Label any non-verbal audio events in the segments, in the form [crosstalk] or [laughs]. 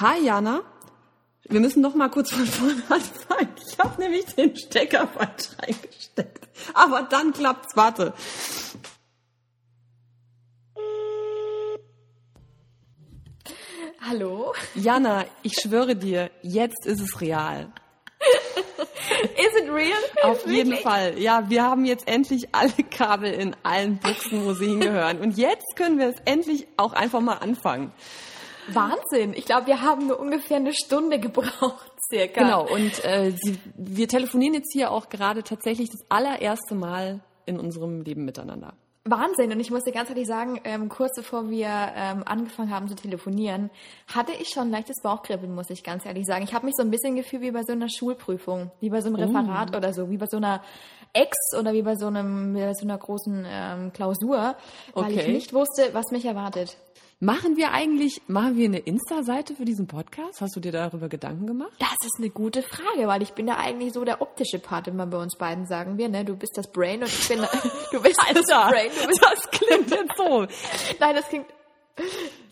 Hi Jana, wir müssen noch mal kurz von vorne [laughs] anfangen. Ich habe nämlich den Stecker falsch reingesteckt. Aber dann klappt's, warte. Hallo? Jana, ich schwöre dir, jetzt ist es real. [laughs] Is it real? Auf jeden Fall. Ja, wir haben jetzt endlich alle Kabel in allen Buchsen, wo sie hingehören. Und jetzt können wir es endlich auch einfach mal anfangen. Wahnsinn. Ich glaube, wir haben nur ungefähr eine Stunde gebraucht, circa. Genau, und äh, sie, wir telefonieren jetzt hier auch gerade tatsächlich das allererste Mal in unserem Leben miteinander. Wahnsinn. Und ich muss dir ganz ehrlich sagen, ähm, kurz bevor wir ähm, angefangen haben zu telefonieren, hatte ich schon ein leichtes Bauchkribbeln, muss ich ganz ehrlich sagen. Ich habe mich so ein bisschen gefühlt wie bei so einer Schulprüfung, wie bei so einem Referat oder so, wie bei so einer Ex oder wie bei so, einem, bei so einer großen ähm, Klausur, weil ich Okay. nicht wusste, was mich erwartet. Machen wir eigentlich, machen wir eine Insta-Seite für diesen Podcast? Hast du dir darüber Gedanken gemacht? Das ist eine gute Frage, weil ich bin ja eigentlich so der optische Part immer bei uns beiden, sagen wir, ne? Du bist das Brain und ich bin, [laughs] du bist das Brain. Du bist, das klingt jetzt so. [laughs] nein, das klingt,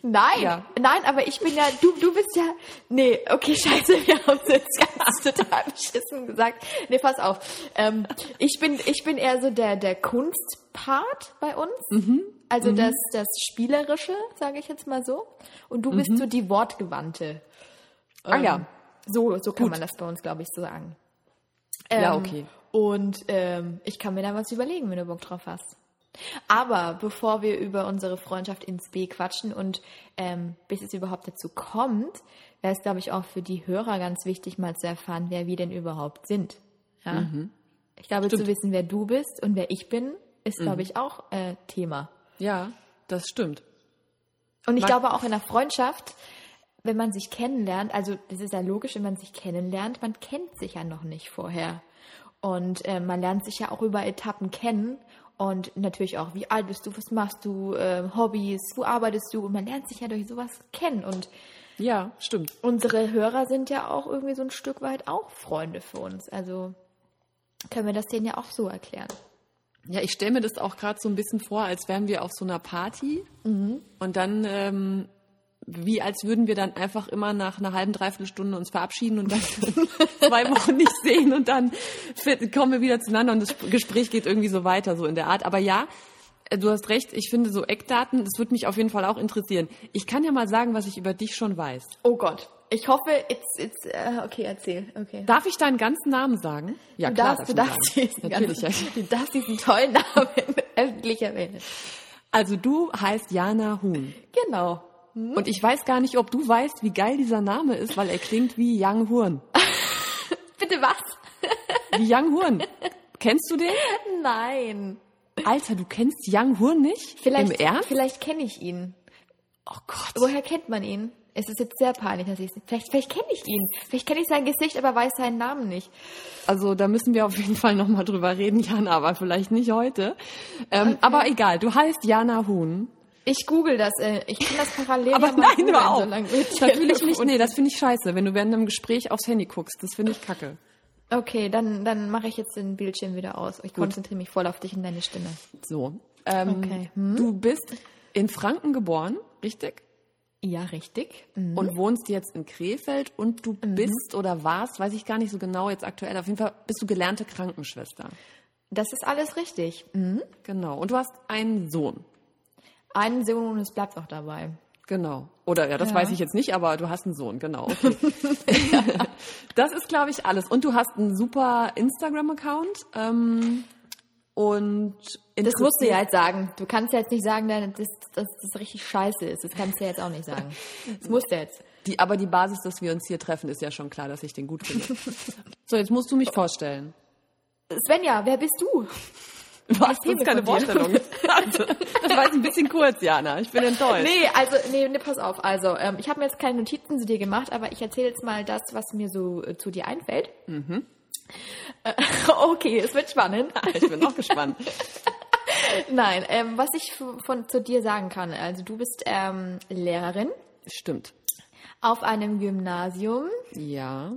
nein, Ja. nein, aber ich bin ja, du, du bist ja, nee, okay, scheiße, wir haben es jetzt ganz [laughs] total beschissen gesagt. Nee, pass auf. Ähm, ich bin, ich bin eher so der, der Kunstpart bei uns. Also das, das Spielerische, sage ich jetzt mal so. Und du bist so die Wortgewandte. Ah ja. Ähm, So, so kann man das bei uns, glaube ich, so sagen. Ja, Ähm, okay. Und ähm, ich kann mir da was überlegen, wenn du Bock drauf hast. Aber bevor wir über unsere Freundschaft ins B quatschen und ähm, bis es überhaupt dazu kommt, wäre es, glaube ich, auch für die Hörer ganz wichtig, mal zu erfahren, wer wir denn überhaupt sind. Ja? Ich glaube, zu wissen, wer du bist und wer ich bin, ist, glaube ich, auch äh, Thema. Ja, das stimmt. Und ich Mag- glaube auch in der Freundschaft, wenn man sich kennenlernt, also das ist ja logisch, wenn man sich kennenlernt, man kennt sich ja noch nicht vorher. Und äh, man lernt sich ja auch über Etappen kennen und natürlich auch, wie alt bist du, was machst du, äh, Hobbys, wo arbeitest du und man lernt sich ja durch sowas kennen. Und Ja, stimmt. unsere Hörer sind ja auch irgendwie so ein Stück weit auch Freunde für uns. Also können wir das denen ja auch so erklären. Ja, ich stelle mir das auch gerade so ein bisschen vor, als wären wir auf so einer Party und dann, ähm, wie als würden wir dann einfach immer nach einer halben, dreiviertel Stunde uns verabschieden und dann [laughs] zwei Wochen nicht sehen und dann kommen wir wieder zueinander und das Gespräch geht irgendwie so weiter, so in der Art. Aber ja, äh, du hast recht, ich finde so Eckdaten, das würde mich auf jeden Fall auch interessieren. Ich kann ja mal sagen, was ich über dich schon weiß. Oh Gott. Ich hoffe, it's, it's, äh, okay, erzähl, okay. Darf ich deinen ganzen Namen sagen? Ja, Du klar. darfst, du darf darfst, diesen. Natürlich. ganzen, ja. [laughs] du darfst diesen tollen Namen [laughs] öffentlich erwähnen. Also du heißt Jana Huhn. Genau. Und ich weiß gar nicht, ob du weißt, wie geil dieser Name ist, weil er klingt wie Young Horn. [laughs] Bitte was? Wie Young Horn. Kennst du den? Nein. Alter, du kennst Young Horn nicht? Vielleicht, Im Ernst? vielleicht kenne ich ihn. Oh Gott. Woher kennt man ihn? Es ist jetzt sehr peinlich, dass ich es vielleicht, vielleicht kenne ich ihn. Vielleicht kenne ich sein Gesicht, aber weiß seinen Namen nicht. Also da müssen wir auf jeden Fall nochmal drüber reden, Jana, aber vielleicht nicht heute. Ähm, Aber egal, du heißt Jana Huhn. Ich google das. Äh, ich kann das parallel Aber nein, googeln, hör auf. solange wir [laughs] Natürlich nicht. Nee, das finde ich scheiße, wenn du während einem Gespräch aufs Handy guckst. Das finde ich kacke. Okay, dann, dann mache ich jetzt den Bildschirm wieder aus. Ich konzentriere mich voll auf dich und deine Stimme. So. Ähm, Okay. Hm? Du bist in Franken geboren, richtig? Ja, richtig. Mhm. und wohnst jetzt in Krefeld und du bist oder warst, weiß ich gar nicht so genau jetzt aktuell, auf jeden Fall bist du gelernte Krankenschwester. Das ist alles richtig. Mhm. Genau. Und du hast einen Sohn. Einen Sohn und es bleibt auch dabei. Genau. Oder ja, das Ja. weiß ich jetzt nicht, aber du hast einen Sohn, genau. Okay. [laughs] [laughs] das ist, glaube ich, alles. Und du hast einen super Instagram-Account. Ähm, und Das musst du ja jetzt sagen. Du kannst ja jetzt nicht sagen, dass das, das richtig scheiße ist. Das kannst du ja jetzt auch nicht sagen. Das musst du jetzt. Die, aber die Basis, dass wir uns hier treffen, ist ja schon klar, dass ich den gut finde. [laughs] so, jetzt musst du mich vorstellen. Svenja, wer bist du? Was? Das hebe ist keine. Vorstellung. [laughs] Also, das war jetzt ein bisschen kurz, Jana. Ich bin enttäuscht. Nee, also, nee, nee pass auf. Also, ähm, ich habe mir jetzt keine Notizen zu dir gemacht, aber ich erzähle jetzt mal das, was mir so äh, zu dir einfällt. Mhm. [laughs] okay, es wird spannend. Ich bin auch gespannt. [laughs] Nein, ähm, was ich von, zu dir sagen kann. Also, du bist ähm, Lehrerin Stimmt. auf einem Gymnasium. Ja.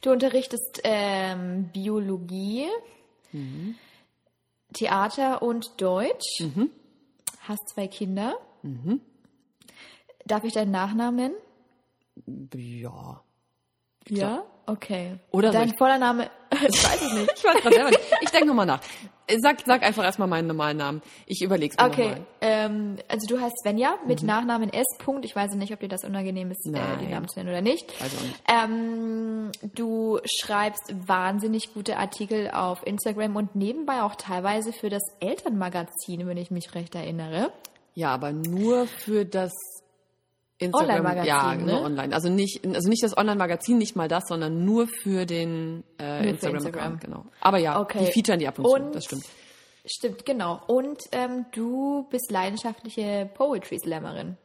Du unterrichtest ähm, Biologie, Theater und Deutsch. Hast zwei Kinder. Darf ich deinen Nachnamen nennen? Ja. Ja? Okay. Oder Dein ich- voller Name, [laughs] ich weiß es nicht. Ich weiß gerade selber nicht. Ich denke nochmal nach. Sag, sag einfach erstmal meinen normalen Namen. Ich überleg's mir Okay, nochmal. ähm, also du heißt Svenja mit Nachnamen S. Punkt. Ich weiß nicht, ob dir das unangenehm ist, äh, die Namen zu nennen oder nicht. Weiß auch nicht. Ähm, du schreibst wahnsinnig gute Artikel auf Instagram und nebenbei auch teilweise für das Elternmagazin, wenn ich mich recht erinnere. Ja, aber nur für das Instagram. Online-Magazin, Ja, ne? nur online. Also nicht, also nicht das Online-Magazin, nicht mal das, sondern nur für den äh, Instagram-Account. Instagram. Genau. Aber ja, Okay. die featuren die ab und zu. Und- Das stimmt. Stimmt, genau. Und ähm, du bist leidenschaftliche Poetry Slammerin.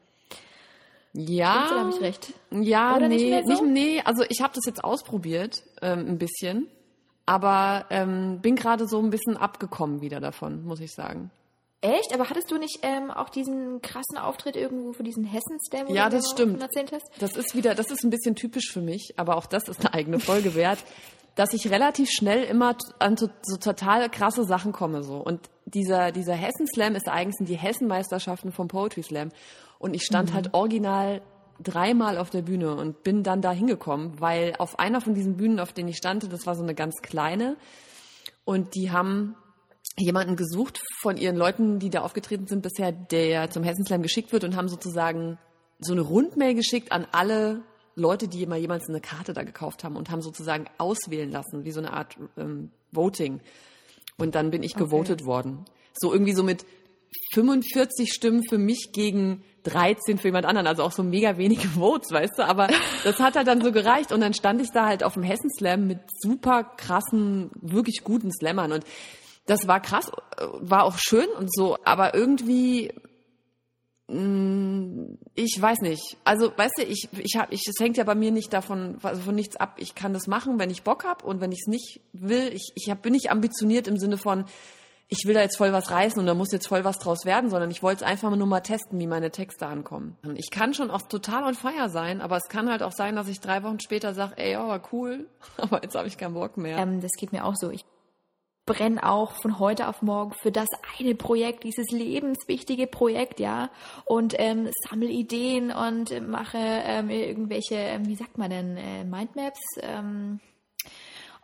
Ja. Stimmt's, oder hab ich recht? Ja, Oder nee, nicht so? nicht, nee, also ich habe das jetzt ausprobiert, ähm, ein bisschen, aber ähm, bin gerade so ein bisschen abgekommen wieder davon, muss ich sagen. Echt? Aber hattest du nicht ähm, auch diesen krassen Auftritt irgendwo für diesen Hessen-Slam? Ja, das so, stimmt. Das ist wieder, das ist ein bisschen typisch für mich, aber auch das ist eine eigene Folge wert, [laughs] dass ich relativ schnell immer an so, so total krasse Sachen komme so. Und dieser dieser Hessen Slam ist eigentlich sind die Hessenmeisterschaften vom Poetry Slam und ich stand halt original dreimal auf der Bühne und bin dann da hingekommen, weil auf einer von diesen Bühnen, auf denen ich stand, das war so eine ganz kleine und die haben jemanden gesucht von ihren Leuten, die da aufgetreten sind bisher, der zum Hessenslam geschickt wird und haben sozusagen so eine Rundmail geschickt an alle Leute, die immer jemals eine Karte da gekauft haben und haben sozusagen auswählen lassen, wie so eine Art ähm, Voting. Und dann bin ich gewotet worden. So irgendwie so mit 45 Stimmen für mich gegen 13 für jemand anderen, also auch so mega wenige Votes, weißt du, aber [laughs] das hat halt dann so gereicht und dann stand ich da halt auf dem Hessen-Slam mit super krassen, wirklich guten Slammern und das war krass, äh, war auch schön und so, aber irgendwie mh, ich weiß nicht. Also, weißt du, ich ich hab ich es hängt ja bei mir nicht davon also von nichts ab. Ich kann das machen, wenn ich Bock hab und wenn ich es nicht will, ich ich hab, bin nicht ambitioniert im Sinne von ich will da jetzt voll was reißen und da muss jetzt voll was draus werden, sondern ich wollte es einfach nur mal testen, wie meine Texte ankommen. Ich kann schon auch total on fire sein, aber es kann halt auch sein, dass ich drei Wochen später sage, ey, war cool, [laughs] aber jetzt habe ich keinen Bock mehr. Ähm, das geht mir auch so. Ich brenne auch von heute auf morgen für das eine Projekt, dieses lebenswichtige Projekt, ja, und ähm, sammle Ideen und mache ähm, irgendwelche, ähm, wie sagt man denn, äh, Mindmaps. Ähm,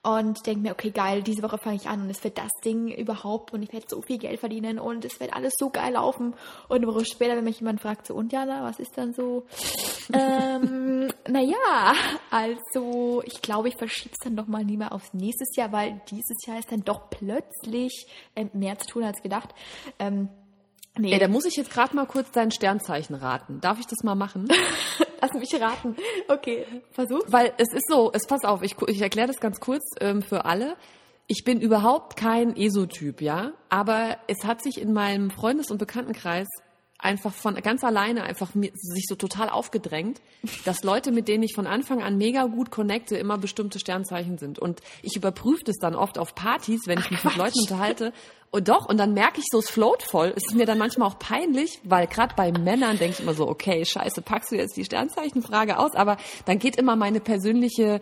und denke mir, okay, geil, diese Woche fange ich an und es wird das Ding überhaupt und ich werde so viel Geld verdienen und es wird alles so geil laufen. Und eine Woche später, wenn mich jemand fragt, so, und Jana, was ist dann so? [laughs] ähm, naja, also ich glaube, ich verschiebe es dann doch mal lieber aufs nächstes Jahr, weil dieses Jahr ist dann doch plötzlich ähm, mehr zu tun als gedacht. Ähm, nee, Ey, da muss ich jetzt gerade mal kurz dein Sternzeichen raten. Darf ich das mal machen? [laughs] lass mich raten. Okay, versuch. Weil es ist so, es pass auf, ich, ich erkläre das ganz kurz ähm, für alle. Ich bin überhaupt kein ESO-Typ, ja, aber es hat sich in meinem Freundes- und Bekanntenkreis einfach von ganz alleine einfach mir, sich so total aufgedrängt, dass Leute, mit denen ich von Anfang an mega gut connecte, immer bestimmte Sternzeichen sind. Und ich überprüfe das dann oft auf Partys, wenn ich mich mit Leuten unterhalte. Und doch, und dann merke ich so, es float voll. Es ist mir dann manchmal auch peinlich, weil gerade bei Männern denke ich immer so, okay, scheiße, packst du jetzt die Sternzeichenfrage aus, aber dann geht immer meine persönliche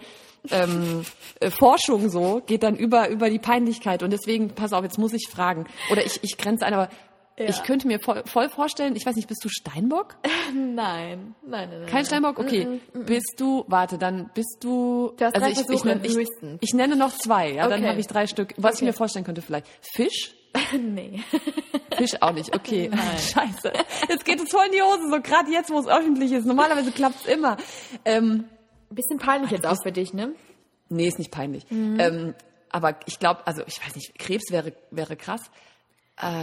ähm, äh, Forschung so, geht dann über, über die Peinlichkeit. Und deswegen, pass auf, jetzt muss ich fragen. Oder ich, ich grenze ein, aber ich könnte mir voll, voll vorstellen, ich weiß nicht, bist du Steinbock? Nein, [laughs] nein, nein. nein. Kein Steinbock? Okay. Bist du, warte, dann bist du. Du hast drei ich, ich, Versuche, nenn- ich, ich nenne noch zwei, ja, dann Okay. habe ich drei Stück. Was ich Okay. mir vorstellen könnte vielleicht. Fisch? [laughs] nee. Fisch auch nicht, okay. [laughs] Scheiße. Jetzt geht es voll in die Hose, so gerade jetzt, wo es öffentlich ist. Normalerweise klappt's immer. Ähm, Bisschen peinlich jetzt auch für dich, ne? nee, ist nicht peinlich. Mhm. Ähm, aber ich glaube, also ich weiß nicht, Krebs wäre, wäre krass.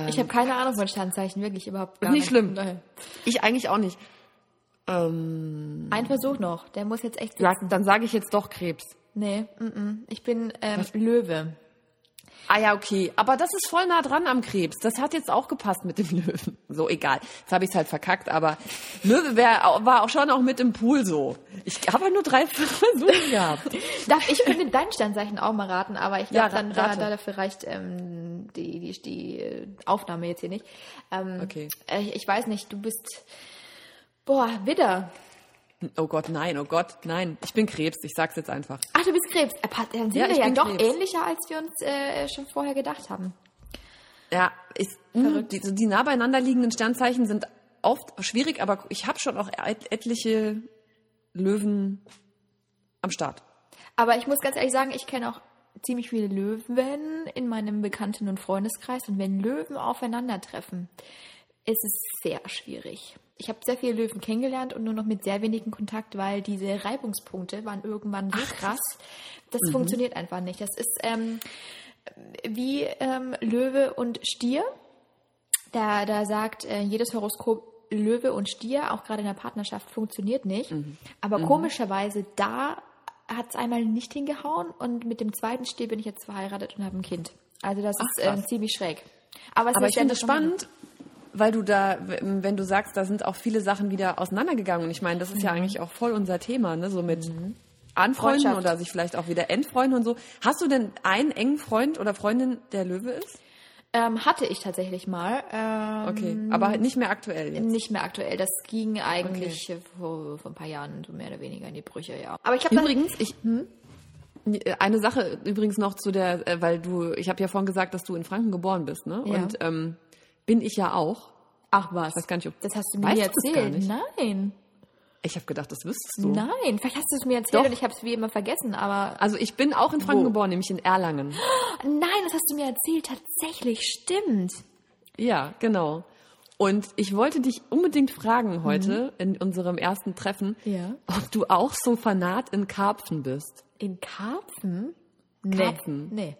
Ich habe keine Ahnung von Sternzeichen, wirklich überhaupt gar nicht nicht. schlimm. Nein. Ich eigentlich auch nicht. Ähm, Ein Versuch noch, der muss jetzt echt sitzen. sag, dann sage ich jetzt doch Krebs. Nee, mm -mm. ich bin ähm, Löwe. Ah ja, okay. Aber das ist voll nah dran am Krebs. Das hat jetzt auch gepasst mit dem [laughs] Löwen. So, egal. Jetzt habe ich es halt verkackt, aber Löwe wär, war auch schon auch mit im Pool so. Ich habe nur drei [laughs] Versuche gehabt. Darf ich könnte dein Sternzeichen auch mal raten, aber ich glaube, Ja, dann da, da dafür reicht ähm, die, die, die Aufnahme jetzt hier nicht. Ähm, Okay. äh, ich weiß nicht, du bist boah, Widder. Oh Gott, nein, oh Gott, nein. Ich bin Krebs, ich sag's jetzt einfach. Ach, du bist Krebs. Dann sind Ja, wir ich ja doch Krebs. ähnlicher, als wir uns äh, schon vorher gedacht haben. Ja, ist, mh, die, so die nah beieinander liegenden Sternzeichen sind oft schwierig, aber ich habe schon auch et etliche Löwen am Start. Aber ich muss ganz ehrlich sagen, ich kenne auch ziemlich viele Löwen in meinem Bekannten- und Freundeskreis. Und wenn Löwen aufeinandertreffen, ist es sehr schwierig. Ich habe sehr viele Löwen kennengelernt und nur noch mit sehr wenigen Kontakt, weil diese Reibungspunkte waren irgendwann so krass. Das Mhm. funktioniert einfach nicht. Das ist ähm, wie ähm, Löwe und Stier. Da, da sagt äh, jedes Horoskop Löwe und Stier, auch gerade in der Partnerschaft, funktioniert nicht. Mhm. Aber komischerweise, da hat es einmal nicht hingehauen und mit dem zweiten Stier bin ich jetzt verheiratet und habe ein Kind. Also das ist krass. ähm, ziemlich schräg. Aber, es Aber ist ich finde es spannend, weil du da, wenn du sagst, da sind auch viele Sachen wieder auseinandergegangen. Und ich meine, das ist ja eigentlich auch voll unser Thema, ne? So mit Anfreunden Freundschaft. oder sich vielleicht auch wieder entfreunden und so. Hast du denn einen engen Freund oder Freundin, der Löwe ist? Ähm, hatte ich tatsächlich mal. Ähm, Okay, aber halt nicht mehr aktuell jetzt. Nicht mehr aktuell. Das ging eigentlich äh, vor, vor ein paar Jahren so mehr oder weniger in die Brüche, ja. Aber ich habe Übrigens, ich eine Sache übrigens noch zu der, äh, weil du, ich habe ja vorhin gesagt, dass du in Franken geboren bist, ne? Ja. Und ähm, bin ich ja auch. Ach was. Ich weiß gar nicht, ob das hast du mir Weißt erzählt. Nein. Ich habe gedacht, das wüsstest du. Nein. Vielleicht hast du es mir erzählt Doch. und ich habe es wie immer vergessen, aber Also ich bin auch in Franken Wo? geboren, nämlich in Erlangen. nein, das hast du mir erzählt. Tatsächlich, stimmt. Ja, genau. Und ich wollte dich unbedingt fragen heute in unserem ersten Treffen, Ja. ob du auch so Fanat in Karpfen bist. In Karpfen? Nee. Karpfen. Nee.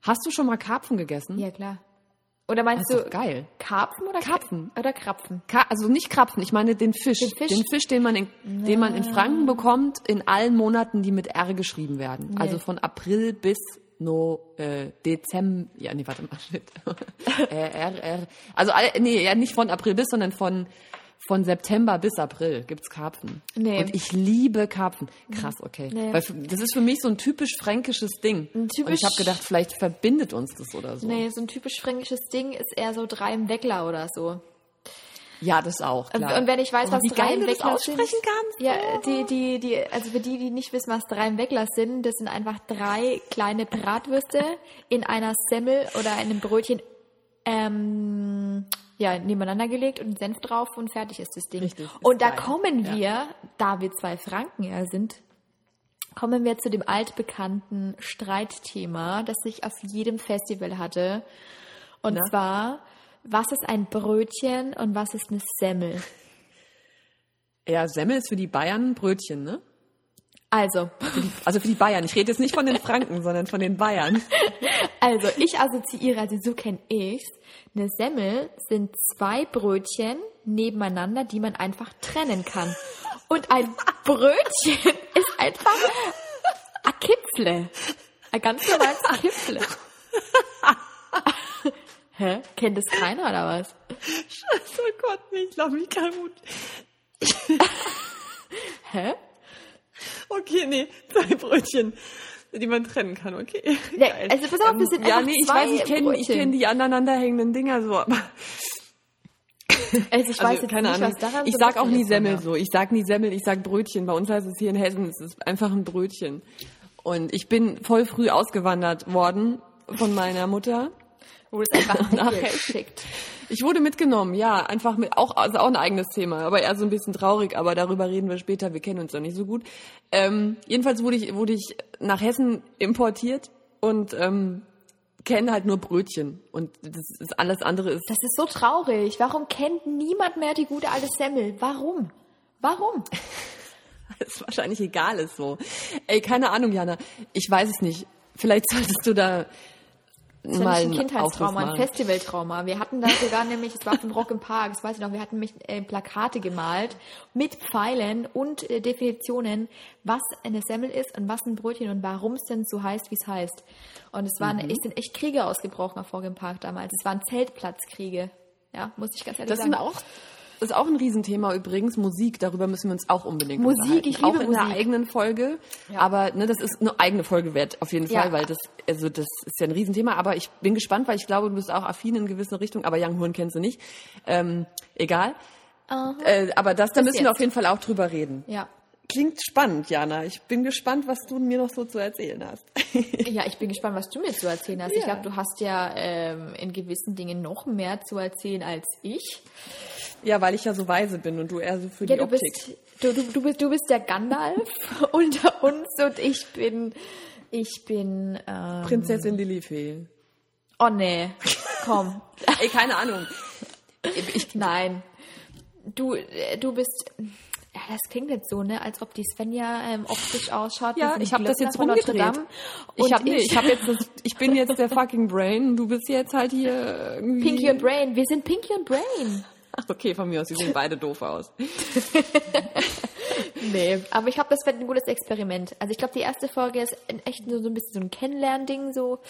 Hast du schon mal Karpfen gegessen? Ja, klar. Oder meinst Das du geil. Karpfen oder Karpfen. Oder Krapfen? Ka also nicht Krapfen, ich meine den Fisch. Den Fisch? den, man in, den man in Franken bekommt, in allen Monaten, die mit R geschrieben werden. Also von April bis no äh, Dezember. Ja, nee, warte mal. shit. [laughs] äh, R, R. Also nee, ja nicht von April bis, sondern von von September bis April gibt's Karpfen. Nee. Und ich liebe Karpfen. Krass, okay. Nee. Weil das ist für mich so ein typisch fränkisches Ding. Ein Und typisch- ich habe gedacht, vielleicht verbindet uns das oder so. Nee, so ein typisch fränkisches Ding ist eher so drei im Weckler oder so. Ja, das auch. Klar. Und wenn ich weiß, Aber was wie drei geil im du das Weckler sind. Ja, die, die, die, also für die, die nicht wissen, was drei im Weckler sind, das sind einfach drei kleine Bratwürste in einer Semmel oder einem Brötchen ähm, ja, nebeneinander gelegt und Senf drauf und fertig ist das Ding. Richtig, und da geil. kommen wir, da wir zwei Franken ja sind, kommen wir zu dem altbekannten Streitthema, das ich auf jedem Festival hatte. Und Na? zwar, was ist ein Brötchen und was ist eine Semmel? Ja, Semmel ist für die Bayern Brötchen, ne? Also, Also für die Bayern. Ich rede jetzt nicht von den Franken, sondern von den Bayern. also ich assoziiere, also so kenne ich's. Eine Semmel sind zwei Brötchen nebeneinander, die man einfach trennen kann. Und ein Brötchen [laughs] ist einfach ein Kipfle. Ein ganz normales Kipfle. [laughs] Hä? Kennt das keiner oder was? oh Gott, nee, ich glaube mich kaputt. [laughs] Hä? Okay, nee, zwei Brötchen, die man trennen kann, okay. Ja, also pass auf, das sind Ja, einfach nee, ich zwei weiß, ich kenne kenn die aneinanderhängenden Dinger so, aber Also ich weiß also, jetzt keine nicht, Ahnung. was daran ich sag auch nie Semmel so. Ich sag nie Semmel, ich sag Brötchen. Bei uns heißt es hier in Hessen, es ist einfach ein Brötchen. Und ich bin voll früh ausgewandert worden von meiner Mutter. Wurde es einfach Nachher- nachgeschickt. Ich wurde mitgenommen, ja, einfach mit, auch, also auch ein eigenes Thema, aber eher so ein bisschen traurig, aber darüber reden wir später, wir kennen uns ja nicht so gut. Ähm, jedenfalls wurde ich, wurde ich nach Hessen importiert und ähm, kenne halt nur Brötchen und das ist, alles andere ist, Das ist so traurig. Warum kennt niemand mehr die gute alte Semmel? Warum? Warum? [laughs] ist wahrscheinlich egal ist so. Ey, keine Ahnung, Jana, ich weiß es nicht. Vielleicht solltest du da Das nicht ein Kindheitstrauma, ein. Festivaltrauma. Wir hatten da sogar [laughs] nämlich, es war dem Rock im Park, das weiß ich noch, wir hatten nämlich äh, Plakate gemalt mit Pfeilen und äh, Definitionen, was eine Semmel ist und was ein Brötchen und warum es denn so heißt, wie es heißt. Und es waren, Mhm. es sind echt Kriege ausgebrochen auf Rock im Park damals. Es waren Zeltplatzkriege. Ja, muss ich ganz ehrlich Das sagen. sind auch das ist auch ein Riesenthema übrigens, Musik, darüber müssen wir uns auch unbedingt Musik, ich liebe Auch in einer Musik. eigenen Folge, aber ne, das ist eine eigene Folge wert, auf jeden Ja. Fall, weil das, also das ist ja ein Riesenthema, aber ich bin gespannt, weil ich glaube, du bist auch affin in gewisse Richtung, aber Young Horn kennst du nicht. Ähm, egal. Äh, aber das, da müssen wir jetzt. auf jeden Fall auch drüber reden. ja. Klingt spannend, Jana. Ich bin gespannt, was du mir noch so zu erzählen hast. [laughs] Ja, ich bin gespannt, was du mir zu erzählen hast. Ich Ja. glaube, du hast ja ähm, in gewissen Dingen noch mehr zu erzählen als ich. ja, weil ich ja so weise bin und du eher so für Ja, die du Optik. bist, Du, du, du, bist, du bist der Gandalf [laughs] unter uns und ich bin, ich bin, ähm, Prinzessin Lilifee. oh nee, komm. [laughs] Ey, keine Ahnung. Ich, Nein. Du, äh, du bist, ja, das klingt jetzt so, ne, als ob die Svenja ähm, optisch ausschaut. ja, ich habe das jetzt von Notre rumgedreht. Dame. Ich habe nee, ich hab jetzt das, ich bin jetzt der [laughs] fucking Brain, du bist jetzt halt hier irgendwie Pinky und Brain. Wir sind Pinky und Brain. Ach, okay, von mir aus, sie sehen [laughs] beide doof aus. [laughs] Nee, aber ich glaube, das wird ein gutes Experiment. Also ich glaube, die erste Folge ist echt nur so ein bisschen so ein Kennenlernding, so,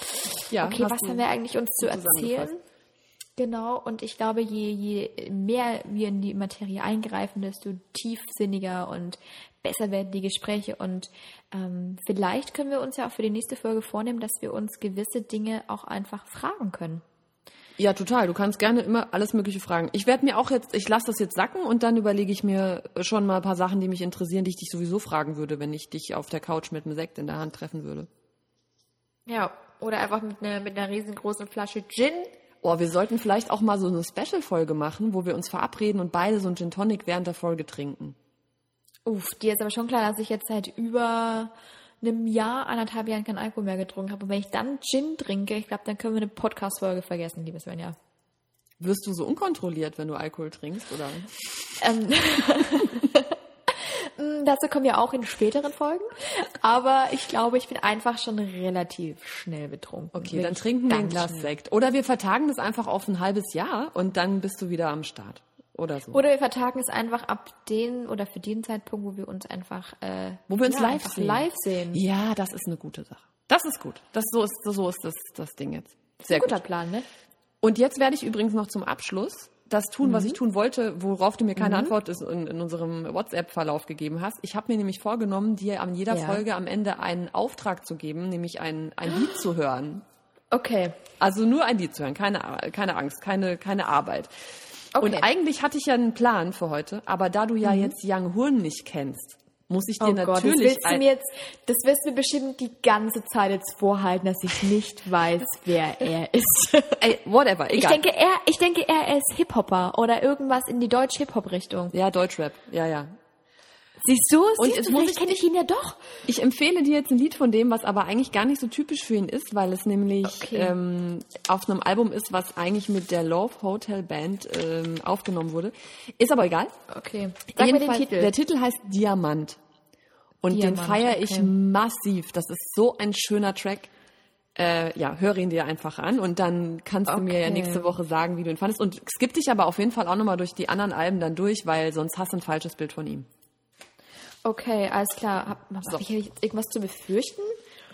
Ja, okay, was du haben wir eigentlich uns zu erzählen? Genau, und ich glaube, je, je mehr wir in die Materie eingreifen, desto tiefsinniger und besser werden die Gespräche. Und ähm, vielleicht können wir uns ja auch für die nächste Folge vornehmen, dass wir uns gewisse Dinge auch einfach fragen können. Ja, total. Du kannst gerne immer alles Mögliche fragen. Ich werde mir auch jetzt, ich lasse das jetzt sacken und dann überlege ich mir schon mal ein paar Sachen, die mich interessieren, die ich dich sowieso fragen würde, wenn ich dich auf der Couch mit einem Sekt in der Hand treffen würde. Ja, oder einfach mit einer, mit einer riesengroßen Flasche Gin. Oh, wir sollten vielleicht auch mal so eine Special-Folge machen, wo wir uns verabreden und beide so ein Gin Tonic während der Folge trinken. Uff, dir ist aber schon klar, dass ich jetzt seit über einem Jahr, anderthalb Jahren keinen Alkohol mehr getrunken habe. Und wenn ich dann Gin trinke, ich glaube, dann können wir eine Podcast-Folge vergessen, liebe Svenja. Wirst du so unkontrolliert, wenn du Alkohol trinkst, oder? Ähm, [laughs] [laughs] Dazu kommen wir auch in späteren Folgen. Aber ich glaube, ich bin einfach schon relativ schnell betrunken. Okay, Wirklich dann trinken wir ein Glas schnell. Sekt. Oder wir vertagen das einfach auf ein halbes Jahr und dann bist du wieder am Start. Oder so. Oder wir vertagen es einfach ab den oder für den Zeitpunkt, wo wir uns einfach, äh, Wo wir uns ja, live sehen. live sehen. Ja, das ist eine gute Sache. Das ist gut. Das, so ist, so ist das, das Ding jetzt. Sehr Guter gut. Plan, ne? Und jetzt werde ich übrigens noch zum Abschluss das tun, was Mhm. ich tun wollte, worauf du mir keine Antwort in, in unserem WhatsApp-Verlauf gegeben hast. Ich habe mir nämlich vorgenommen, dir an jeder Ja. Folge am Ende einen Auftrag zu geben, nämlich ein, ein Lied zu hören. Okay. Also nur ein Lied zu hören, keine, keine Angst, keine, keine Arbeit. Okay. Und eigentlich hatte ich ja einen Plan für heute, aber da du ja jetzt Young Horn nicht kennst, muss ich dir Oh Gott, das natürlich willst du mir jetzt, das wirst du mir bestimmt die ganze Zeit jetzt vorhalten, dass ich nicht weiß, wer er ist. [laughs] Ey, whatever, Ich egal. denke, er, ich denke, er ist Hip-Hopper oder irgendwas in die Deutsch-Hip-Hop-Richtung. ja, Deutschrap, ja, ja. Siehst du? Und Siehst du, vielleicht ich- kenne ich ihn ja doch. Ich empfehle dir jetzt ein Lied von dem, was aber eigentlich gar nicht so typisch für ihn ist, weil es nämlich Okay. ähm, auf einem Album ist, was eigentlich mit der Love Hotel Band ähm, aufgenommen wurde. Ist aber egal. Okay. Sag mir den Jedenfalls, Titel. Der Titel heißt Diamant. Und den Diamant, feiere ich okay. massiv. Das ist so ein schöner Track. Äh, ja, höre ihn dir einfach an und dann kannst du mir ja Okay. nächste Woche sagen, wie du ihn fandest. Und skipp dich aber auf jeden Fall auch nochmal durch die anderen Alben dann durch, weil sonst hast du ein falsches Bild von ihm. Okay, alles klar. Hab, hab ich jetzt irgendwas zu befürchten,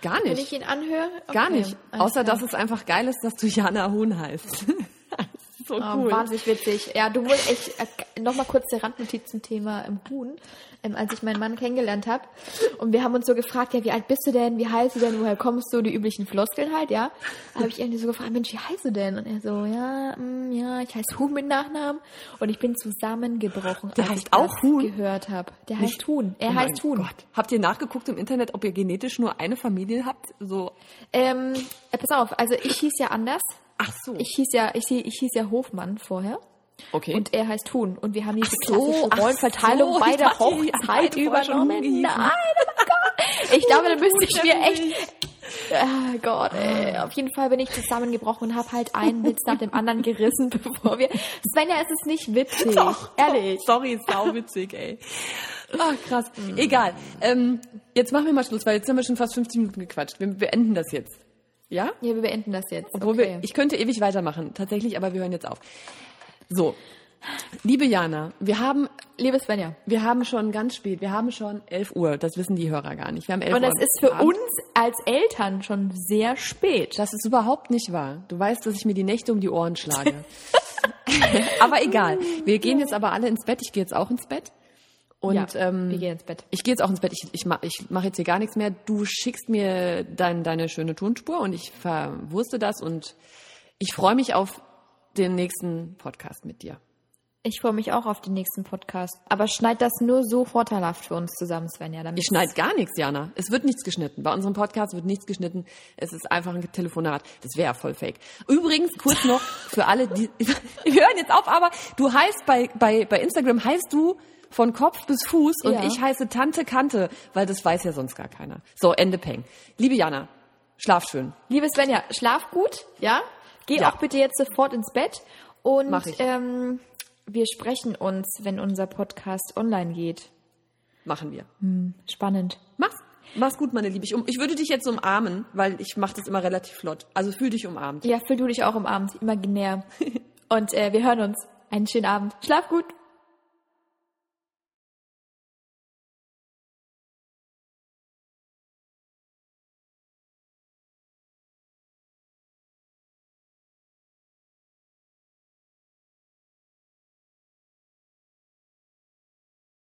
Gar wenn nicht. ich ihn anhöre? Gar Okay, nicht. alles Außer, klar. dass es einfach geil ist, dass du Jana Huhn heißt. [laughs] so Oh, cool. Wahnsinnig witzig. Ja, du musst echt äh, nochmal kurz der Randnotiz zum Thema im Huhn. Ähm, als ich meinen Mann kennengelernt habe und wir haben uns so gefragt, ja, wie alt bist du denn, wie heißt du denn, woher kommst du, die üblichen Floskeln halt, ja. habe ich irgendwie so gefragt, Mensch, wie heißt du denn? Und er so, ja, mm, ja, ich heiße Huhn mit Nachnamen und ich bin zusammengebrochen, Der heißt auch Huhn? gehört habe. Der Nicht- heißt Huhn. Er Oh heißt Huhn. Gott. Habt ihr nachgeguckt im Internet, ob ihr genetisch nur eine Familie habt? So. Ähm, äh, pass auf, also ich hieß ja anders. Ach so. Ich hieß ja, ich, ich hieß ja Hofmann vorher. okay. Und er heißt Huhn. Und wir haben diese so, klassische Rollenverteilung so, bei der Hochzeit übernommen. Nein, oh Gott. Ich glaube, da müsste ich mir echt... [laughs] Ah Gott, ey. Auf jeden Fall bin ich zusammengebrochen und habe halt einen Witz nach dem anderen gerissen, [laughs] bevor wir... Svenja, es ist nicht witzig. Ehrlich. Sorry, ist sauwitzig, ey. Ach, krass. Egal. Ähm, jetzt machen wir mal Schluss, weil jetzt haben wir schon fast 15 Minuten gequatscht. Wir beenden das jetzt. Ja? Ja, wir beenden das jetzt. Obwohl okay. wir, ich könnte ewig weitermachen, tatsächlich, aber wir hören jetzt auf. So. Liebe Jana, wir haben, Liebe Svenja. wir haben schon ganz spät, wir haben schon 11 Uhr, das wissen die Hörer gar nicht. Wir haben 11 Und Uhr. das ist für am Abend. uns als Eltern schon sehr spät. Das ist überhaupt nicht wahr. Du weißt, dass ich mir die Nächte um die Ohren schlage. [laughs] [laughs] aber egal. Wir gehen jetzt aber alle ins Bett. Ich gehe jetzt auch ins Bett. Und ja, ähm, wir gehen ins Bett. ich gehe jetzt auch ins Bett. Ich, ich mache ich mach jetzt hier gar nichts mehr. Du schickst mir dein, deine schöne Tonspur und ich verwurste das und ich freue mich auf den nächsten Podcast mit dir. Ich freue mich auch auf den nächsten Podcast. Aber schneid das nur so vorteilhaft für uns zusammen, Svenja. Damit Ich schneide gar nichts, Jana. Es wird nichts geschnitten. Bei unserem Podcast wird nichts geschnitten. Es ist einfach ein Telefonat. Das wäre voll fake. Übrigens, kurz noch für alle, die, [laughs] wir hören jetzt auf, aber du heißt bei, bei, bei Instagram heißt du von Kopf bis Fuß und Ja. ich heiße Tante Kante, weil das weiß ja sonst gar keiner. So, Ende Peng. Liebe Jana, schlaf schön. Liebe Svenja, schlaf gut, ja? Geh Ja. auch bitte jetzt sofort ins Bett und. Ähm, wir sprechen uns, wenn unser Podcast online geht. Machen wir. Spannend. Mach's. Mach's gut, meine Liebe. Ich, um, ich würde dich jetzt umarmen, weil ich mache das immer relativ flott. Also fühl dich umarmt. Ja, fühl du dich auch Abend imaginär. [laughs] und äh, wir hören uns. Einen schönen Abend. Schlaf gut.